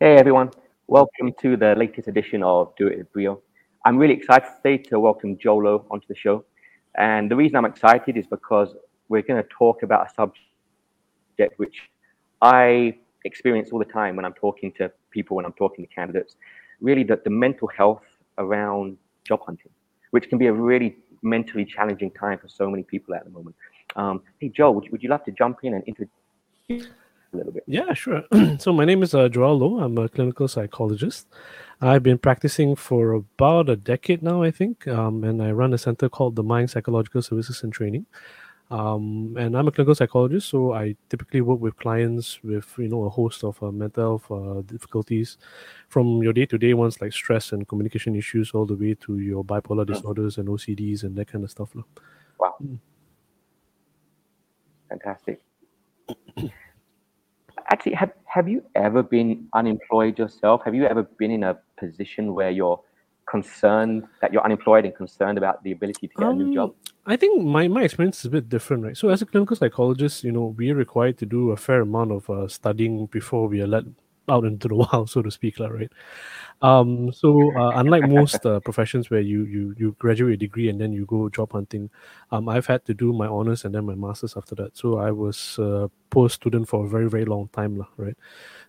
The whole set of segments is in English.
Hey everyone, welcome to the latest edition of Do It with Brio. I'm really excited today to welcome Joel Low onto the show. And the reason I'm excited is because we're going to talk about a subject which I experience all the time when I'm talking to people, when I'm talking to candidates. Really, the, the mental health around job hunting, which can be a really mentally challenging time for so many people at the moment. Um, hey, Joe, would you, would you love to jump in and introduce a little bit? Yeah, sure. so my name is uh, Joel Low. I'm a clinical psychologist. I've been practicing for about a decade now, I think, um, and I run a center called the Mind Psychological Services and Training. Um, and I'm a clinical psychologist, so I typically work with clients with you know a host of uh, mental health uh, difficulties, from your day-to-day ones like stress and communication issues, all the way to your bipolar mm. disorders and OCDs and that kind of stuff. Wow, mm. fantastic. actually have have you ever been unemployed yourself? Have you ever been in a position where you're concerned that you're unemployed and concerned about the ability to get um, a new job? Um, I think my, my experience is a bit different, right? So as a clinical psychologist, you know, we're required to do a fair amount of uh, studying before we are let out into the wild, so to speak, right? Um, so uh, unlike most uh, professions where you you you graduate a degree and then you go job hunting, um, I've had to do my honors and then my masters after that. So I was a uh, post student for a very very long time, right?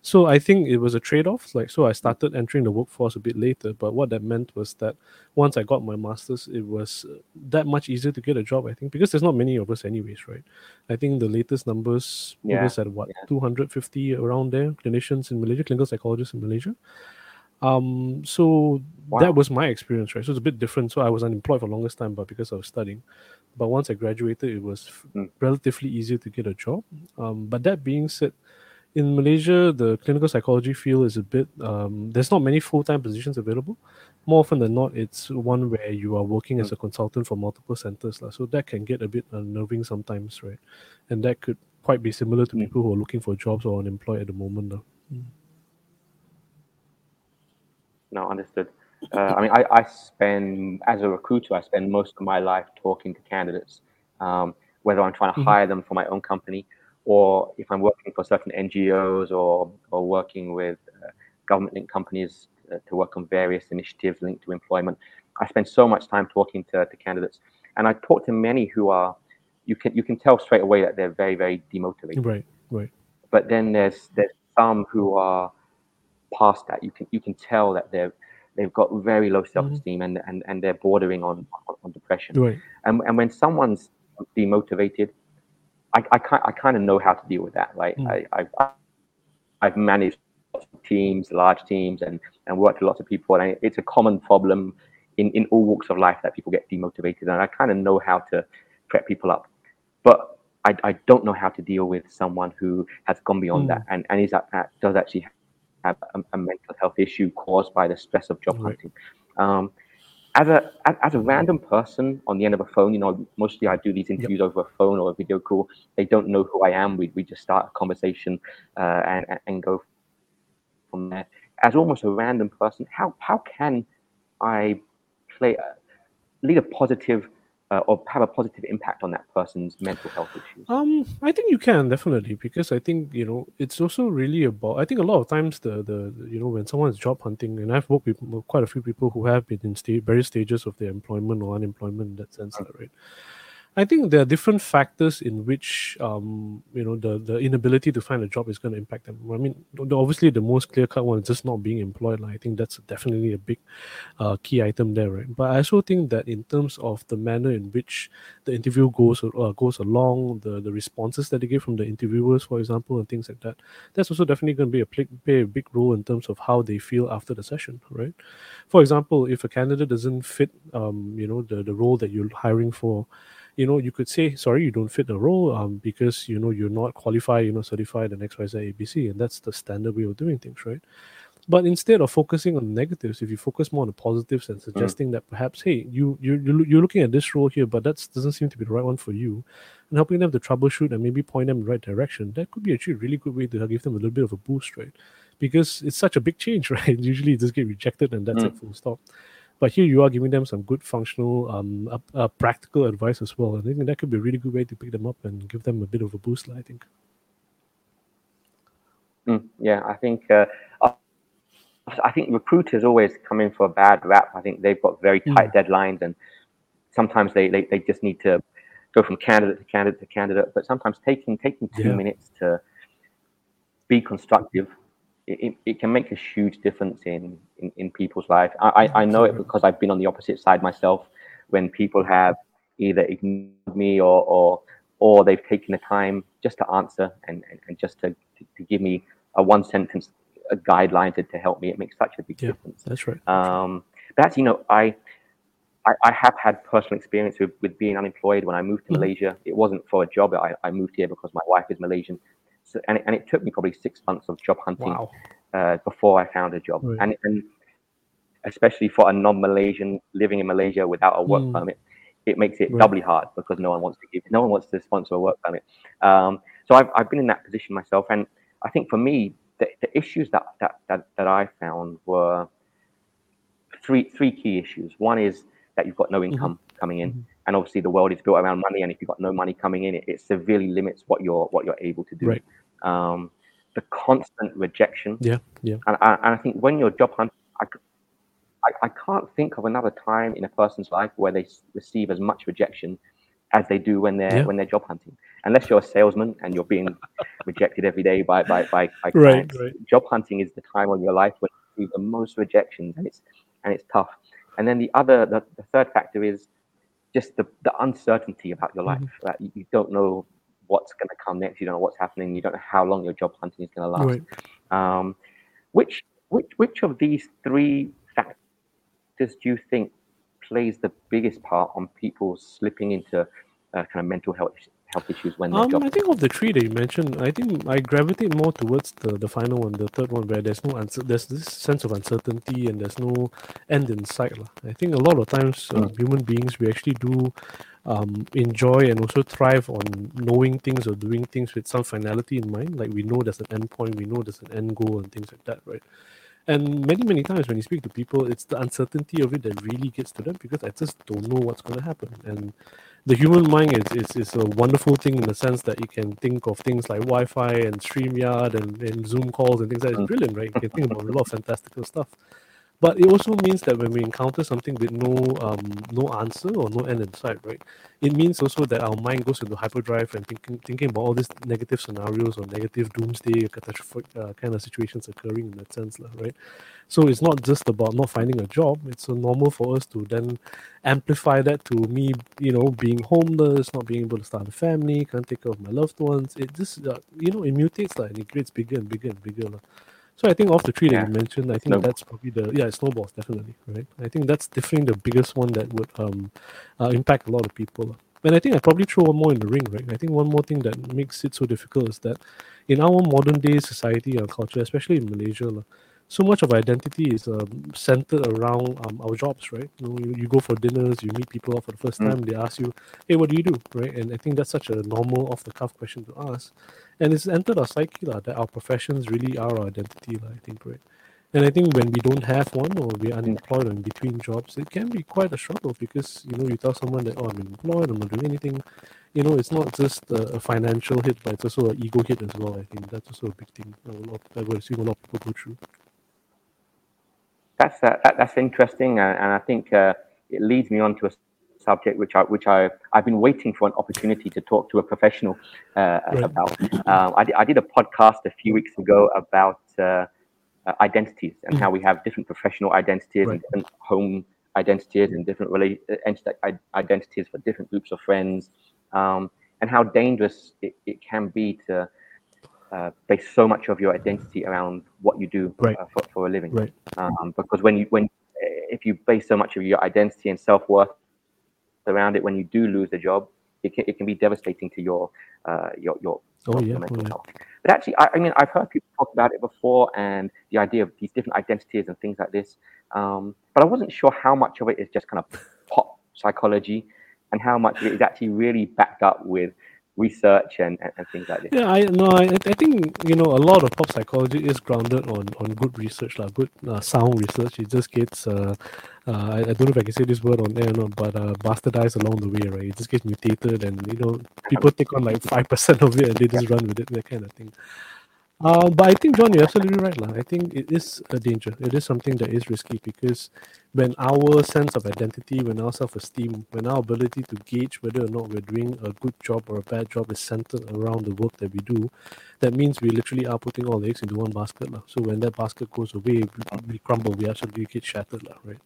So I think it was a trade off. Like so, I started entering the workforce a bit later, but what that meant was that once I got my masters, it was uh, that much easier to get a job. I think because there's not many of us anyways, right? I think the latest numbers yeah. was at what yeah. 250 around there clinicians in Malaysia, clinical psychologists in Malaysia. Um, so wow. that was my experience, right? So it's a bit different. So I was unemployed for the longest time, but because I was studying. But once I graduated, it was mm. relatively easier to get a job. Um, but that being said, in Malaysia, the clinical psychology field is a bit. Um, there's not many full time positions available. More often than not, it's one where you are working mm. as a consultant for multiple centers, la. So that can get a bit unnerving sometimes, right? And that could quite be similar to mm. people who are looking for jobs or unemployed at the moment. Mm. No, understood. Uh, I mean, I, I, spend, as a recruiter, I spend most of my life talking to candidates, um, whether I'm trying to mm-hmm. hire them for my own company or if I'm working for certain NGOs or, or working with uh, government linked companies uh, to work on various initiatives linked to employment. I spend so much time talking to, to candidates. And I talk to many who are, you can, you can tell straight away that they're very, very demotivated. Right, right. But then there's, there's some who are past that, you can you can tell that they're they've got very low self esteem mm-hmm. and, and and they're bordering on on depression. Right. And and when someone's demotivated, I I kind I kind of know how to deal with that. Like mm. I I I've managed teams, large teams, and and worked with lots of people, and I, it's a common problem in in all walks of life that people get demotivated, and I kind of know how to prep people up. But I, I don't know how to deal with someone who has gone beyond mm. that and, and is that, that does actually have a, a, mental health issue caused by the stress of job right. hunting. Um, as a as a random person on the end of a phone, you know, mostly I do these interviews yep. over a phone or a video call. They don't know who I am. We we just start a conversation uh, and and go from there. As almost a random person, how how can I play uh, lead a positive uh, or have a positive impact on that person's mental health issues? Um, I think you can definitely because I think you know it's also really about. I think a lot of times the the you know when someone is job hunting, and I've worked with quite a few people who have been in sta- various stages of their employment or unemployment in that sense, mm-hmm. right? I think there are different factors in which um, you know the the inability to find a job is going to impact them. I mean, obviously the most clear cut one is just not being employed. Like, I think that's definitely a big uh, key item there, right? But I also think that in terms of the manner in which the interview goes uh, goes along, the the responses that they give from the interviewers, for example, and things like that, that's also definitely going to be a play, play a big role in terms of how they feel after the session, right? For example, if a candidate doesn't fit, um, you know, the the role that you're hiring for you know, you could say, sorry, you don't fit the role um, because, you know, you're not qualified, you're not certified and XYZ ABC. And that's the standard way of doing things, right? But instead of focusing on the negatives, if you focus more on the positives and mm. suggesting mm. that perhaps, hey, you you you're looking at this role here, but that doesn't seem to be the right one for you, and helping them to troubleshoot and maybe point them in the right direction, that could be actually a really good way to give them a little bit of a boost, right? Because it's such a big change, right? Usually it just get rejected and that's mm. it, full stop. But here you are giving them some good functional, um, uh, uh, practical advice as well. And I think that could be a really good way to pick them up and give them a bit of a boost. I think. Mm, yeah, I think uh, I think recruiters always come in for a bad rap. I think they've got very tight mm. deadlines, and sometimes they, they, they just need to go from candidate to candidate to candidate. But sometimes taking taking two yeah. minutes to be constructive, it, it, can make a huge difference in, in, in people's life. I, I, I know it because I've been on the opposite side myself when people have either ignored me or, or or they've taken the time just to answer and, and, and just to, to, to, give me a one sentence a guideline to, to help me. It makes such a big yeah, difference. That's right. Um, but actually, you know, I, I, I have had personal experience with, with being unemployed when I moved to mm-hmm. Malaysia. It wasn't for a job. I, I moved here because my wife is Malaysian. And, it, and it took me probably six months of job hunting wow. uh, before I found a job. Right. And, and especially for a non-Malaysian living in Malaysia without a work mm. permit, it makes it right. doubly hard because no one wants to give, no one wants to sponsor a work permit. Um, so I've, I've been in that position myself, and I think for me, the, the issues that, that that that I found were three three key issues. One is that you've got no mm-hmm. income mm-hmm. coming in, mm-hmm. and obviously the world is built around money, and if you've got no money coming in, it, it severely limits what you're what you're able to do. Right. Um, the constant rejection. Yeah, yeah. And, and I think when you're job hunting, I, I, I can't think of another time in a person's life where they receive as much rejection as they do when they're yeah. when they're job hunting. Unless you're a salesman and you're being rejected every day by by by, by clients, right, right. job hunting is the time of your life when you see the most rejections, and it's and it's tough. And then the other, the, the third factor is just the, the uncertainty about your life. Mm-hmm. Right? You, you, don't know what's going to come next. You don't know what's happening. You don't know how long your job hunting is going to last. Right. Um, which which which of these three factors do you think plays the biggest part on people slipping into uh, kind of mental health health issues when um, I think of the three that you mentioned, I think I gravitate more towards the, the final one, the third one, where there's no answer, there's this sense of uncertainty and there's no end in sight. La. I think a lot of times, uh, mm. human beings, we actually do um, enjoy and also thrive on knowing things or doing things with some finality in mind. Like we know there's an end point, we know there's an end goal, and things like that, right? And many, many times when you speak to people, it's the uncertainty of it that really gets to them because I just don't know what's going to happen. And the human mind is, is, is a wonderful thing in the sense that you can think of things like Wi-Fi and StreamYard and, and Zoom calls and things like that. It's brilliant, right? You can think about a lot of fantastical stuff. But it also means that when we encounter something with no um, no answer or no end in sight, right? It means also that our mind goes into hyperdrive and thinking thinking about all these negative scenarios or negative doomsday catastrophic uh, kind of situations occurring in that sense, right? So it's not just about not finding a job. It's so normal for us to then amplify that to me, you know, being homeless, not being able to start a family, can't take care of my loved ones. It just, uh, you know, it mutates like, and it gets bigger and bigger and bigger. Like. So I think of the three yeah. that you mentioned, I think that's probably the yeah snowballs definitely right. I think that's definitely the biggest one that would um uh, impact a lot of people. And I think I probably throw one more in the ring, right? I think one more thing that makes it so difficult is that in our modern day society and culture, especially in Malaysia, so much of identity is um, centered around um, our jobs, right? You, know, you, you, go for dinners, you meet people for the first mm. time, mm. they ask you, hey, what do you do, right? And I think that's such a normal, off the cuff question to ask. And it's entered our psyche la, that our professions really are our identity, la, I think, right? And I think when we don't have one or we're unemployed or in between jobs, it can be quite a struggle because, you know, you tell someone that, oh, I'm employed, I'm not doing anything. You know, it's not just a, a financial hit, but it's also an ego hit as well. I think that's also a big thing. A lot, I would assume a lot of people go through that's uh, that, that's interesting, and, and I think uh, it leads me on to a subject which I which I I've been waiting for an opportunity to talk to a professional uh, right. about. Um, I, I, did a podcast a few weeks ago about uh, uh, identities and how we have different professional identities right. and different home identities and different rela- uh, identities for different groups of friends, um, and how dangerous it, it can be to uh, base so much of your identity around what you do right. uh, for, for a living. Right. Um, because when you when if you base so much of your identity and self worth around it, when you do lose a job, it can, it can be devastating to your uh, your your, oh, yeah. mental oh, yeah. health. But actually, I, I, mean, I've heard people talk about it before, and the idea of these different identities and things like this. Um, but I wasn't sure how much of it is just kind of pop psychology, and how much of it is actually really backed up with research and, and, and, things like this. Yeah, I no, I, I think you know a lot of pop psychology is grounded on on good research, like good uh, sound research. It just gets uh, uh, I, I, don't know if I can say this word on air or not, but uh, bastardized along the way, right? It just gets mutated, and you know people take on like five percent of it and they just run with it, that kind of thing. Uh, but I think John, you're absolutely right, lah. I think it is a danger. It is something that is risky because when our sense of identity, when our self-esteem, when our ability to gauge whether or not we're doing a good job or a bad job is centered around the work that we do, that means we literally are putting all the eggs into one basket, lah. So when that basket goes away, we, we crumble. We absolutely get shattered, lah. Right.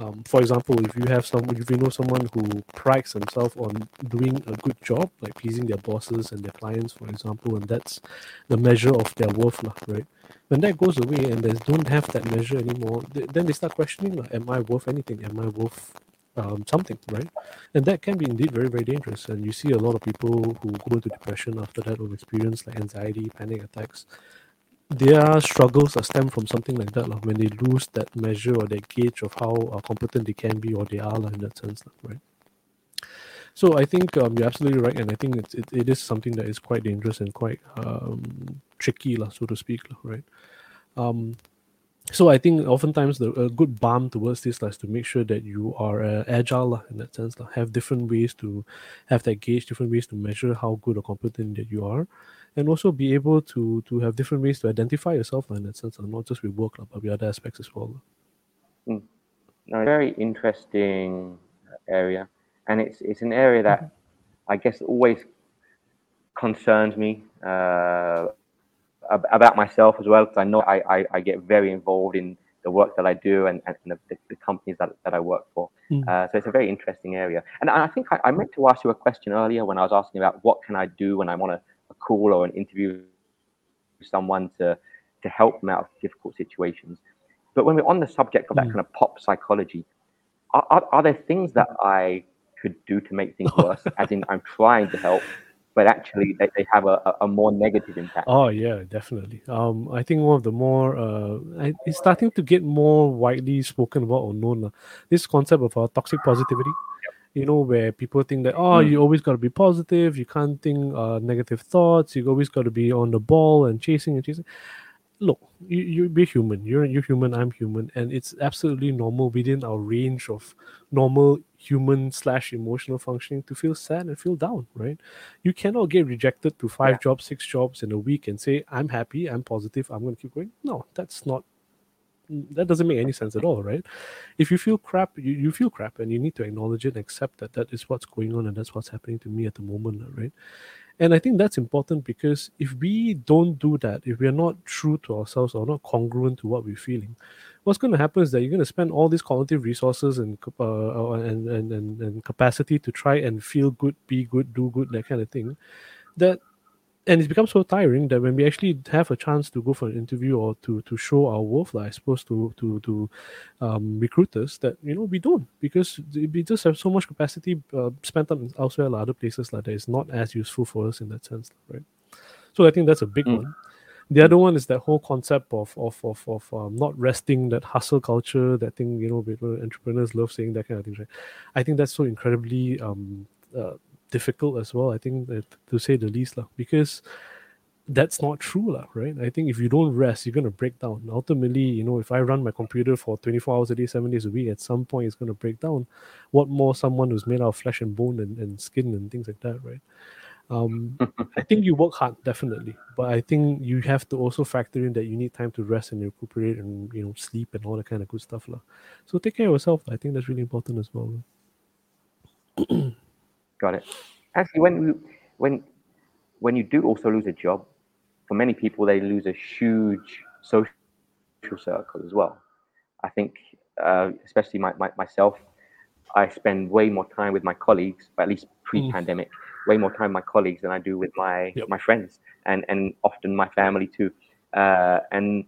Um, for example, if you have someone, if you know someone who prides themselves on doing a good job, like pleasing their bosses and their clients, for example, and that's the measure of their worth, right? When that goes away and they don't have that measure anymore, then they start questioning, am I worth anything? Am I worth um, something, right? And that can be indeed very, very dangerous. And you see a lot of people who go into depression after that or experience like anxiety, panic attacks their struggles are stem from something like that like, when they lose that measure or that gauge of how uh, competent they can be or they are like, in that sense right? So i think um, you're absolutely right and i think it's, it, it is something that is quite dangerous and quite um, tricky la, so to speak la, right? Um, so I think oftentimes the a good balm towards this is to make sure that you are uh, agile in that sense. Have different ways to have that gauge, different ways to measure how good or competent that you are, and also be able to to have different ways to identify yourself in that sense, and not just with work, but with other aspects as well. Mm. No, very interesting area, and it's it's an area that mm-hmm. I guess always concerns me uh, about myself as well, because I know I, I, I get very involved in the work that I do and, and the, the, companies that, that I work for. Mm. Uh, so it's a very interesting area. And I think I, I, meant to ask you a question earlier when I was asking about what can I do when I want a a call or an interview with someone to to help them out of difficult situations. But when we're on the subject of that mm. kind of pop psychology, are, are, are, there things that I could do to make things worse? As in, I'm trying to help, but actually they, they have a, a more negative impact. Oh yeah, definitely. Um, I think one of the more uh, it's starting to get more widely spoken about or known. Uh, this concept of uh, toxic positivity you know, where people think that oh, mm. you always got to be positive, you can't think uh, negative thoughts, you always got to be on the ball and chasing and chasing. Look, you you be human. You're you're human. I'm human, and it's absolutely normal within our range of normal human slash emotional functioning to feel sad and feel down. Right? You cannot get rejected to five yeah. jobs, six jobs in a week and say I'm happy, I'm positive, I'm going to keep going. No, that's not that doesn't make any sense at all, right? If you feel crap, you, you feel crap, and you need to acknowledge it and accept that that is what's going on and that's what's happening to me at the moment, right? And I think that's important because if we don't do that, if we're not true to ourselves or not congruent to what we're feeling, what's going to happen is that you're going to spend all these cognitive resources and, uh, and, and, and, and capacity to try and feel good, be good, do good, that kind of thing. That and it's become so tiring that when we actually have a chance to go for an interview or to to show our worth, like, I suppose to to to um, recruiters, that you know we don't because we just have so much capacity uh, spent up elsewhere, like other places, like that is not as useful for us in that sense, right? So I think that's a big mm. one. The other one is that whole concept of of of, of um, not resting, that hustle culture, that thing you know, entrepreneurs love saying that kind of thing. Right? I think that's so incredibly um, uh, difficult as well. I think that to say the least, lah, because that's not true, lah, right? I think if you don't rest, you're gonna break down. Ultimately, you know, if I run my computer for 24 hours a day, seven days a week, at some point it's gonna break down. What more someone who's made out of flesh and bone and, and skin and things like that, right? Um, I think you work hard, definitely, but I think you have to also factor in that you need time to rest and recuperate and you know sleep and all that kind of good stuff, lah. So take care of yourself. I think that's really important as well. Got it. Actually, when you, when when you do also lose a job, for many people they lose a huge social circle as well. I think, uh, especially my, my, myself, I spend way more time with my colleagues, at least pre-pandemic, mm. way more time with my colleagues than I do with my yep. my friends and and often my family too. Uh, and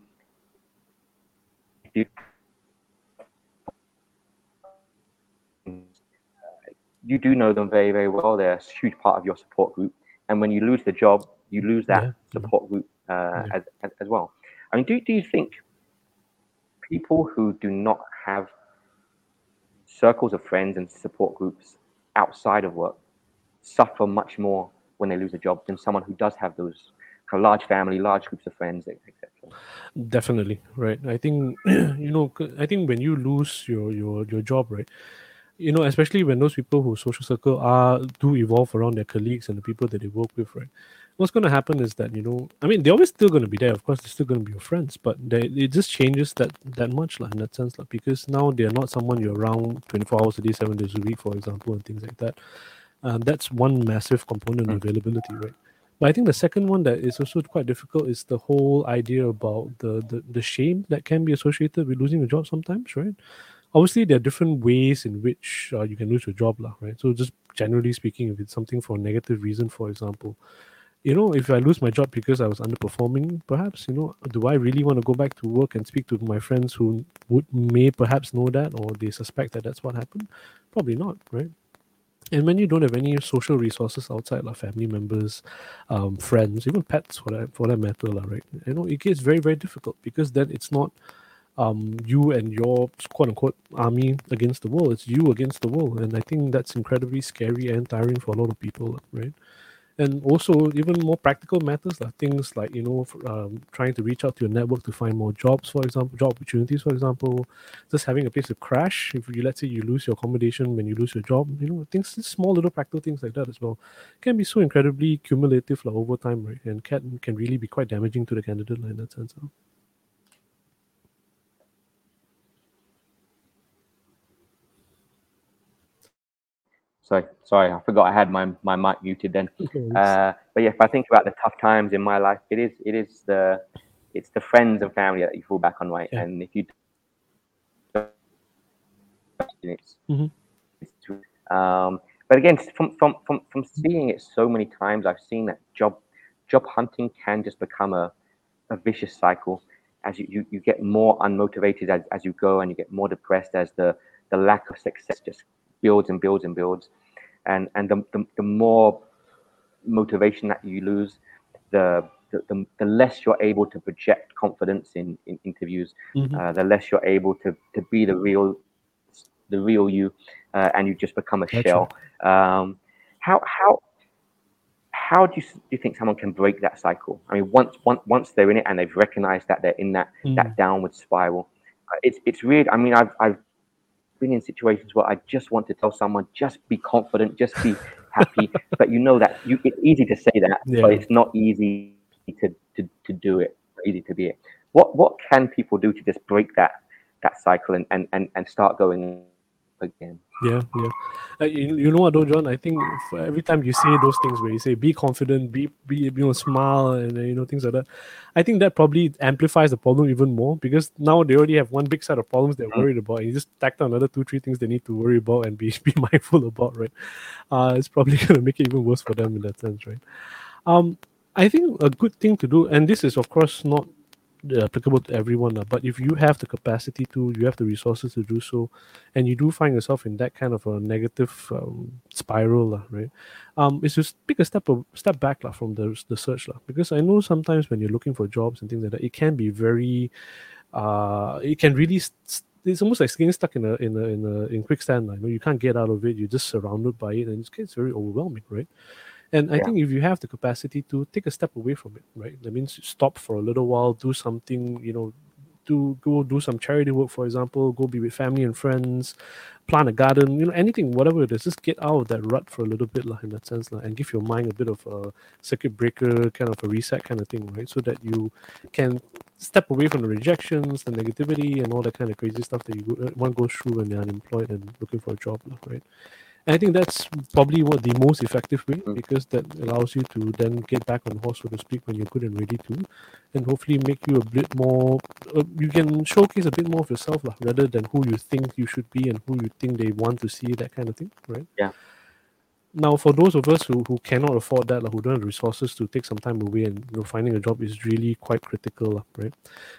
you do know them very, very well. They're a huge part of your support group. And when you lose the job, you lose that yeah. support group uh, yeah. as, as, as, well. I mean, do, do you think people who do not have circles of friends and support groups outside of work suffer much more when they lose a job than someone who does have those kind of large family, large groups of friends, etc. Definitely, right. I think you know. I think when you lose your your your job, right, you know, especially when those people whose social circle are do evolve around their colleagues and the people that they work with, right? what's going to happen is that you know i mean they're always still going to be there. Of course they're still going to be your friends but they, it just changes that that much like, in that sense like, because now they're not someone you're around 24 hours a day seven days a week for example and things like that. And that's one massive component of hmm. availability right? But i think the second one that is also quite difficult is the whole idea about the the, the shame that can be associated with losing a job sometimes right obviously there are different ways in which uh, you can lose your job lah, right? So just generally speaking if it's something for a negative reason for example you know if i lose my job because i was underperforming perhaps you know do i really want to go back to work and speak to my friends who would may perhaps know that or they suspect that that's what happened? Probably not right? And when you don't have any social resources outside like family members um, friends even pets for that for that matter lah, right? You know it gets very very difficult because then it's not um, you and your quote unquote army against the world. It's you against the world. And I think that's incredibly scary and tiring for a lot of people, right? And also, even more practical matters, like things like, you know, um, trying to reach out to your network to find more jobs, for example, job opportunities, for example, just having a place to crash. If you, let's say, you lose your accommodation when you lose your job, you know, things, small little practical things like that as well can be so incredibly cumulative like, over time, right? And can, can really be quite damaging to the candidate like, in that sense. Huh? Sorry, sorry, I forgot I had my, my mic muted then. Uh, but yeah, if I think about the tough times in my life, it is it is the it's the friends and family that you fall back on, right? Yeah. And if you it's, mm-hmm. Um, but again, from, from from from seeing it so many times, I've seen that job job hunting can just become a, a vicious cycle as you, you, you get more unmotivated as, as you go and you get more depressed as the, the lack of success just builds and builds and builds and and the, the, the more motivation that you lose the, the, the less you're able to project confidence in, in interviews mm-hmm. uh, the less you're able to, to be the real the real you uh, and you just become a That's shell right. um, how how how do you, do you think someone can break that cycle i mean once once, once they're in it and they've recognized that they're in that mm. that downward spiral uh, it's it's weird i mean i've i've been in situations where I just want to tell someone, just be confident, just be happy. but you know that you, it's easy to say that, yeah. but it's not easy to, to, to do it, easy to be it. What what can people do to just break that that cycle and, and, and, and start going again. Yeah, yeah. Uh, you, you know what, though, John? I think every time you say those things where you say be confident, be be you know smile and uh, you know things like that, I think that probably amplifies the problem even more because now they already have one big set of problems they're mm-hmm. worried about, and you just tacked on another two, three things they need to worry about and be be mindful about, right? Uh, it's probably gonna make it even worse for them in that sense, right? Um, I think a good thing to do, and this is of course not applicable to everyone. Uh, but if you have the capacity to, you have the resources to do so, and you do find yourself in that kind of a negative um, spiral, uh, right? Um, is to take a step of, step back uh, from the the search, uh, because I know sometimes when you're looking for jobs and things like that, it can be very, uh, it can really. St- it's almost like getting stuck in a in a in a in quicksand. Like, you know, you can't get out of it. You're just surrounded by it, and it gets very overwhelming, right? And I yeah. think if you have the capacity to take a step away from it, right? That means stop for a little while, do something, you know, do go do some charity work, for example, go be with family and friends, plant a garden, you know, anything, whatever it is, just get out of that rut for a little bit, like, in that sense, like, and give your mind a bit of a circuit breaker, kind of a reset kind of thing, right? So that you can step away from the rejections, the negativity, and all that kind of crazy stuff that you uh, one goes through when you're unemployed and looking for a job, right? And I think that's probably what the most effective way mm. because that allows you to then get back on horse, so to speak, when you're good and ready to, and hopefully make you a bit more. Uh, you can showcase a bit more of yourself, lah, rather than who you think you should be and who you think they want to see, that kind of thing, right? Yeah. Now, for those of us who, who cannot afford that, like, who don't have the resources to take some time away and you know, finding a job is really quite critical, right?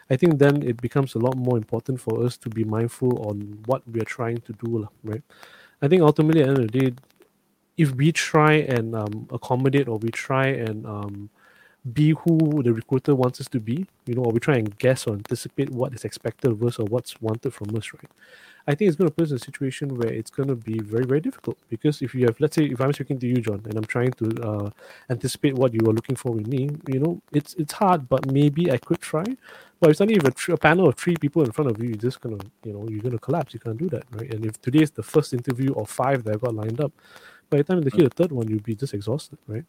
I think then it becomes a lot more important for us to be mindful on what we are trying to do, right? I think ultimately at the end of the day, if we try and um, accommodate or we try and um, be who the recruiter wants us to be, you know, or we try and guess or anticipate what is expected of us or what's wanted from us, right? I think it's going to put us in a situation where it's going to be very, very difficult. Because if you have, let's say, if I'm speaking to you, John, and I'm trying to uh, anticipate what you are looking for with me, you know, it's it's hard, but maybe I could try. But if suddenly you have a, a panel of three people in front of you, you're just gonna, you know, you're gonna collapse. You can't do that, right? And if today is the first interview or five that I got lined up, by the time they hear the third one, you'll be just exhausted, right?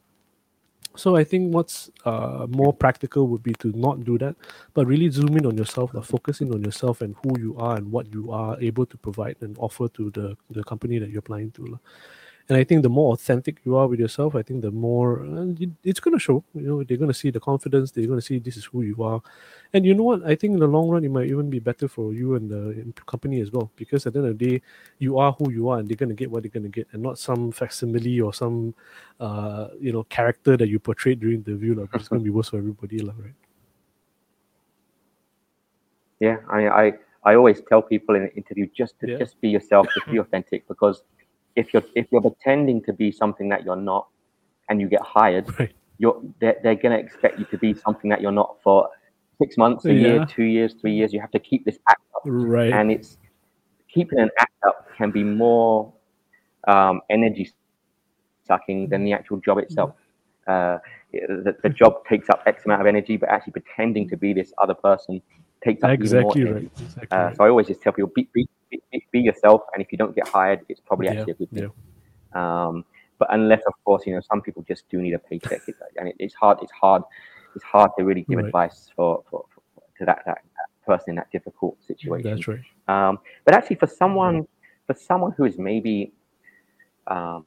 So I think what's uh, more practical would be to not do that, but really zoom in on yourself, uh, focusing on yourself and who you are and what you are able to provide and offer to the, the company that you're applying to. And I think the more authentic you are with yourself, I think the more uh, it's going to show. You know, they're going to see the confidence. They're going to see this is who you are. And you know what? I think in the long run, it might even be better for you and the company as well. Because at the end of the day, you are who you are, and they're going to get what they're going to get, and not some facsimile or some, uh, you know, character that you portrayed during the interview. Like, it's going to be worse for everybody, like, right? Yeah, I, I I always tell people in an interview just to yeah. just be yourself, just be authentic, because if you're if you're pretending to be something that you're not, and you get hired, right. you're they're, they're going to expect you to be something that you're not for six months, a yeah. year, two years, three years. You have to keep this act up, right? And it's keeping an act up can be more um, energy sucking than the actual job itself. Uh, the, the job takes up X amount of energy, but actually pretending to be this other person takes up exactly even more right. energy. Exactly uh, right. So I always just tell people be, be, be, be, yourself, and if you don't get hired, it's probably actually yeah, a good thing. Yeah. Um, but unless, of course, you know, some people just do need a paycheck, and it, it's hard. It's hard. It's hard to really give right. advice for, for, for, to that, that, that person in that difficult situation. That's right. Um, but actually, for someone for someone who is maybe um,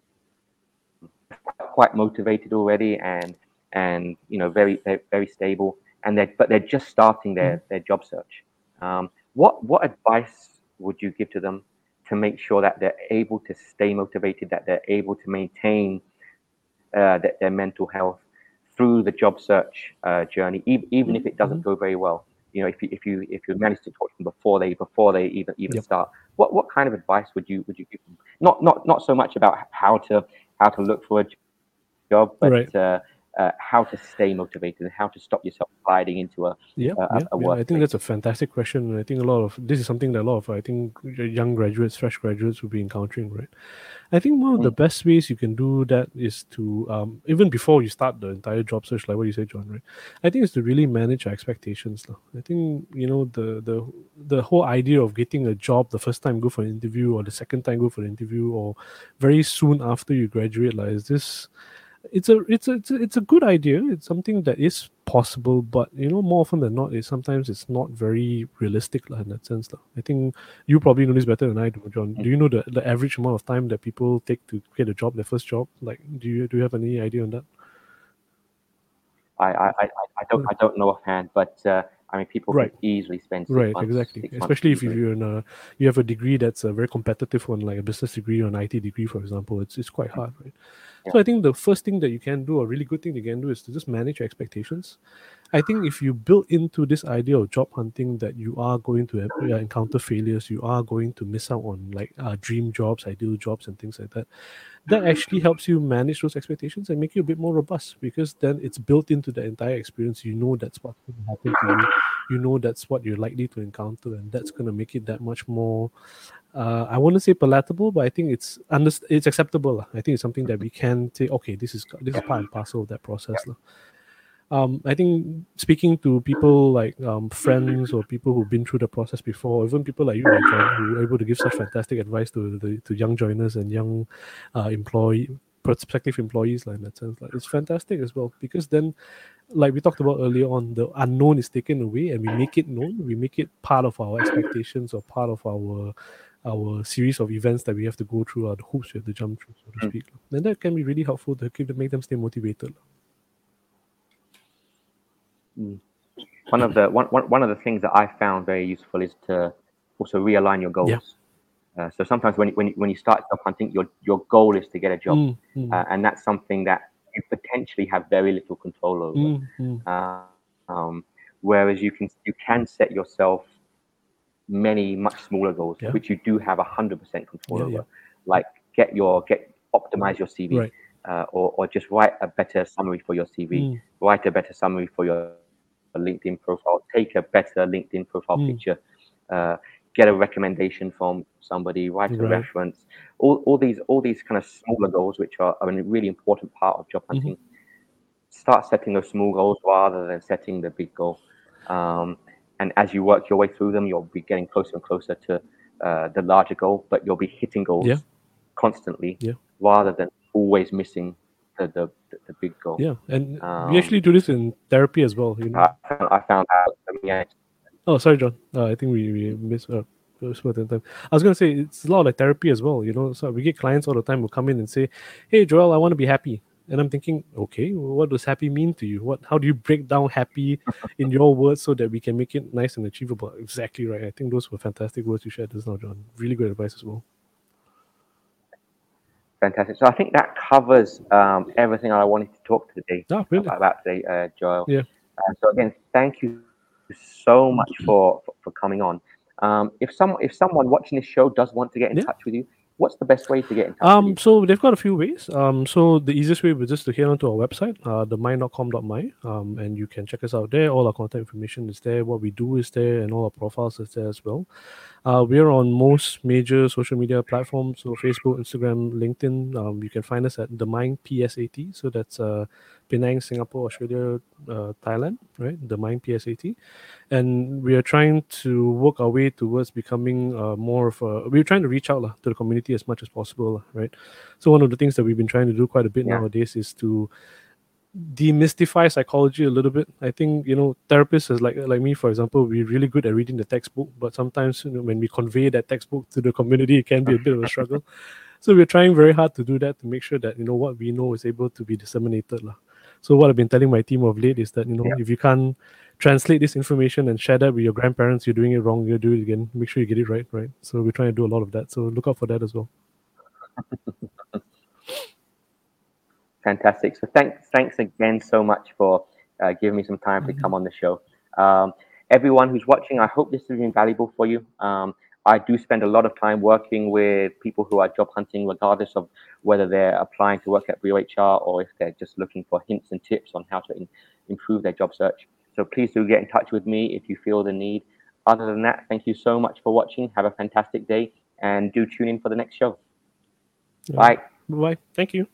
quite motivated already and and you know very very, very stable, and they but they're just starting their mm-hmm. their job search. Um, what what advice would you give to them to make sure that they're able to stay motivated, that they're able to maintain uh, that their mental health through the job search uh, journey, even, even if it doesn't mm-hmm. go very well? You know, if you if you if you manage to talk to them before they before they even even yep. start, what what kind of advice would you would you give them? Not not not so much about how to how to look for a job, but right. uh, uh, how to stay motivated and how to stop yourself sliding into a yeah, a, yeah, a yeah. I think that's a fantastic question. And I think a lot of this is something that a lot of I think young graduates, fresh graduates will be encountering, right? I think one of the mm. best ways you can do that is to um, even before you start the entire job search, like what you say, John, right? I think is to really manage your expectations. Now. I think you know the the the whole idea of getting a job the first time go for an interview or the second time go for an interview or very soon after you graduate, like is this it's a it's a it's a, it's a good idea. It's something that is possible, but you know, more often than not, it sometimes it's not very realistic in that sense. La. I think you probably know this better than I do, John. Do you know the, the average amount of time that people take to get a job, their first job? Like, do you do you have any idea on that? I I, I, I don't I don't know offhand, but uh, I mean, people right. can easily spend right months, exactly, especially if you're in a you have a degree that's a very competitive one, like a business degree or an IT degree, for example. It's it's quite hard, right? So I think the first thing that you can do, a really good thing you can do, is to just manage your expectations. I think if you build into this idea of job hunting that you are going to encounter failures, you are going to miss out on like uh, dream jobs, ideal jobs, and things like that. That actually helps you manage those expectations and make you a bit more robust because then it's built into the entire experience. You know that's what's going to happen to you. You know that's what you're likely to encounter, and that's going to make it that much more uh, I want to say palatable, but I think it's under, it's acceptable. I think it's something that we can say, okay, this is this is part and parcel of that process. Um, I think speaking to people like um, friends or people who've been through the process before, even people like you, John, who are able to give such fantastic advice to the to young joiners and young uh, employee prospective employees, like in that sense, like it's fantastic as well because then, like we talked about earlier on, the unknown is taken away and we make it known. We make it part of our expectations or part of our our series of events that we have to go through are the hoops we have to jump through, so to mm. speak. Then that can be really helpful to keep them, make them stay motivated. Mm. One of the one, one of the things that I found very useful is to also realign your goals. Yeah. Uh, so sometimes when when when you start job hunting, your your goal is to get a job, mm, mm. Uh, and that's something that you potentially have very little control over. Mm, mm. Uh, um, whereas you can you can set yourself many much smaller goals, yeah. which you do have hundred percent control yeah, over. Yeah. Like get your get optimize your CV, right. uh, or or just write a better summary for your CV. Mm. Write a better summary for your LinkedIn profile. Take a better LinkedIn profile mm. picture. Uh, get a recommendation from somebody. Write a right. reference. All, all these all these kind of smaller goals, which are, are a really important part of job mm-hmm. hunting. Mm-hmm. Start setting those small goals rather than setting the big goal. Um, and as you work your way through them, you'll be getting closer and closer to uh, the larger goal, but you'll be hitting goals yeah. constantly yeah. rather than always missing the the, the big goal. Yeah, and um, we actually do this in therapy as well. You know, I found, I found out. Yeah. Oh, sorry, John. Uh, I think we we missed. Uh, time. I was gonna say it's a lot like therapy as well. You know, so we get clients all the time who come in and say, "Hey, Joel, I want to be happy." And I'm thinking, okay, well, what does happy mean to you? What how do you break down happy in your words so that we can make it nice and achievable? Exactly right. I think those were fantastic words you shared just now, John. Really good advice as well. Fantastic. So I think that covers um, everything I wanted to talk today oh, really? about today, uh, Joel. Yeah. Uh, so again, thank you so much for, for, for coming on. Um, if some if someone watching this show does want to get in yeah. touch with you, what's the best way to get in touch? Um, so they've got a few ways. Um, so the easiest way is just to head onto our website, uh, themind.com.my, um, and you can check us out there. All our contact information is there. What we do is there, and all our profiles is there as well. Uh, we're on most major social media platforms, so Facebook, Instagram, LinkedIn. Um, you can find us at the Mind PSAT. So that's uh, Penang, Singapore, Australia, uh, Thailand, right? The Mind PSAT, and we are trying to work our way towards becoming uh, more of a. We're trying to reach out uh, to the community as much as possible, right? So one of the things that we've been trying to do quite a bit yeah. nowadays is to demystify psychology a little bit. I think you know therapists as like like me, for example, we're really good at reading the textbook, but sometimes you know, when we convey that textbook to the community, it can be a bit of a struggle. So we're trying very hard to do that to make sure that you know what we know is able to be disseminated. lah. So what I've been telling my team of late is that you know yeah. if you can't translate this information and share that with your grandparents, you're doing it wrong. You do it again. Make sure you get it right, right? So we're trying to do a lot of that. So look out for that as well. Fantastic. So thanks, thanks again so much for uh, giving me some time mm-hmm. to come on the show. Um, everyone who's watching, I hope this has been valuable for you. Um, I do spend a lot of time working with people who are job hunting, regardless of whether they're applying to work at Brio HR or if they're just looking for hints and tips on how to in, improve their job search. So please do get in touch with me if you feel the need. Other than that, thank you so much for watching. Have a fantastic day and do tune in for the next show. Yeah. Bye. Bye. Thank you.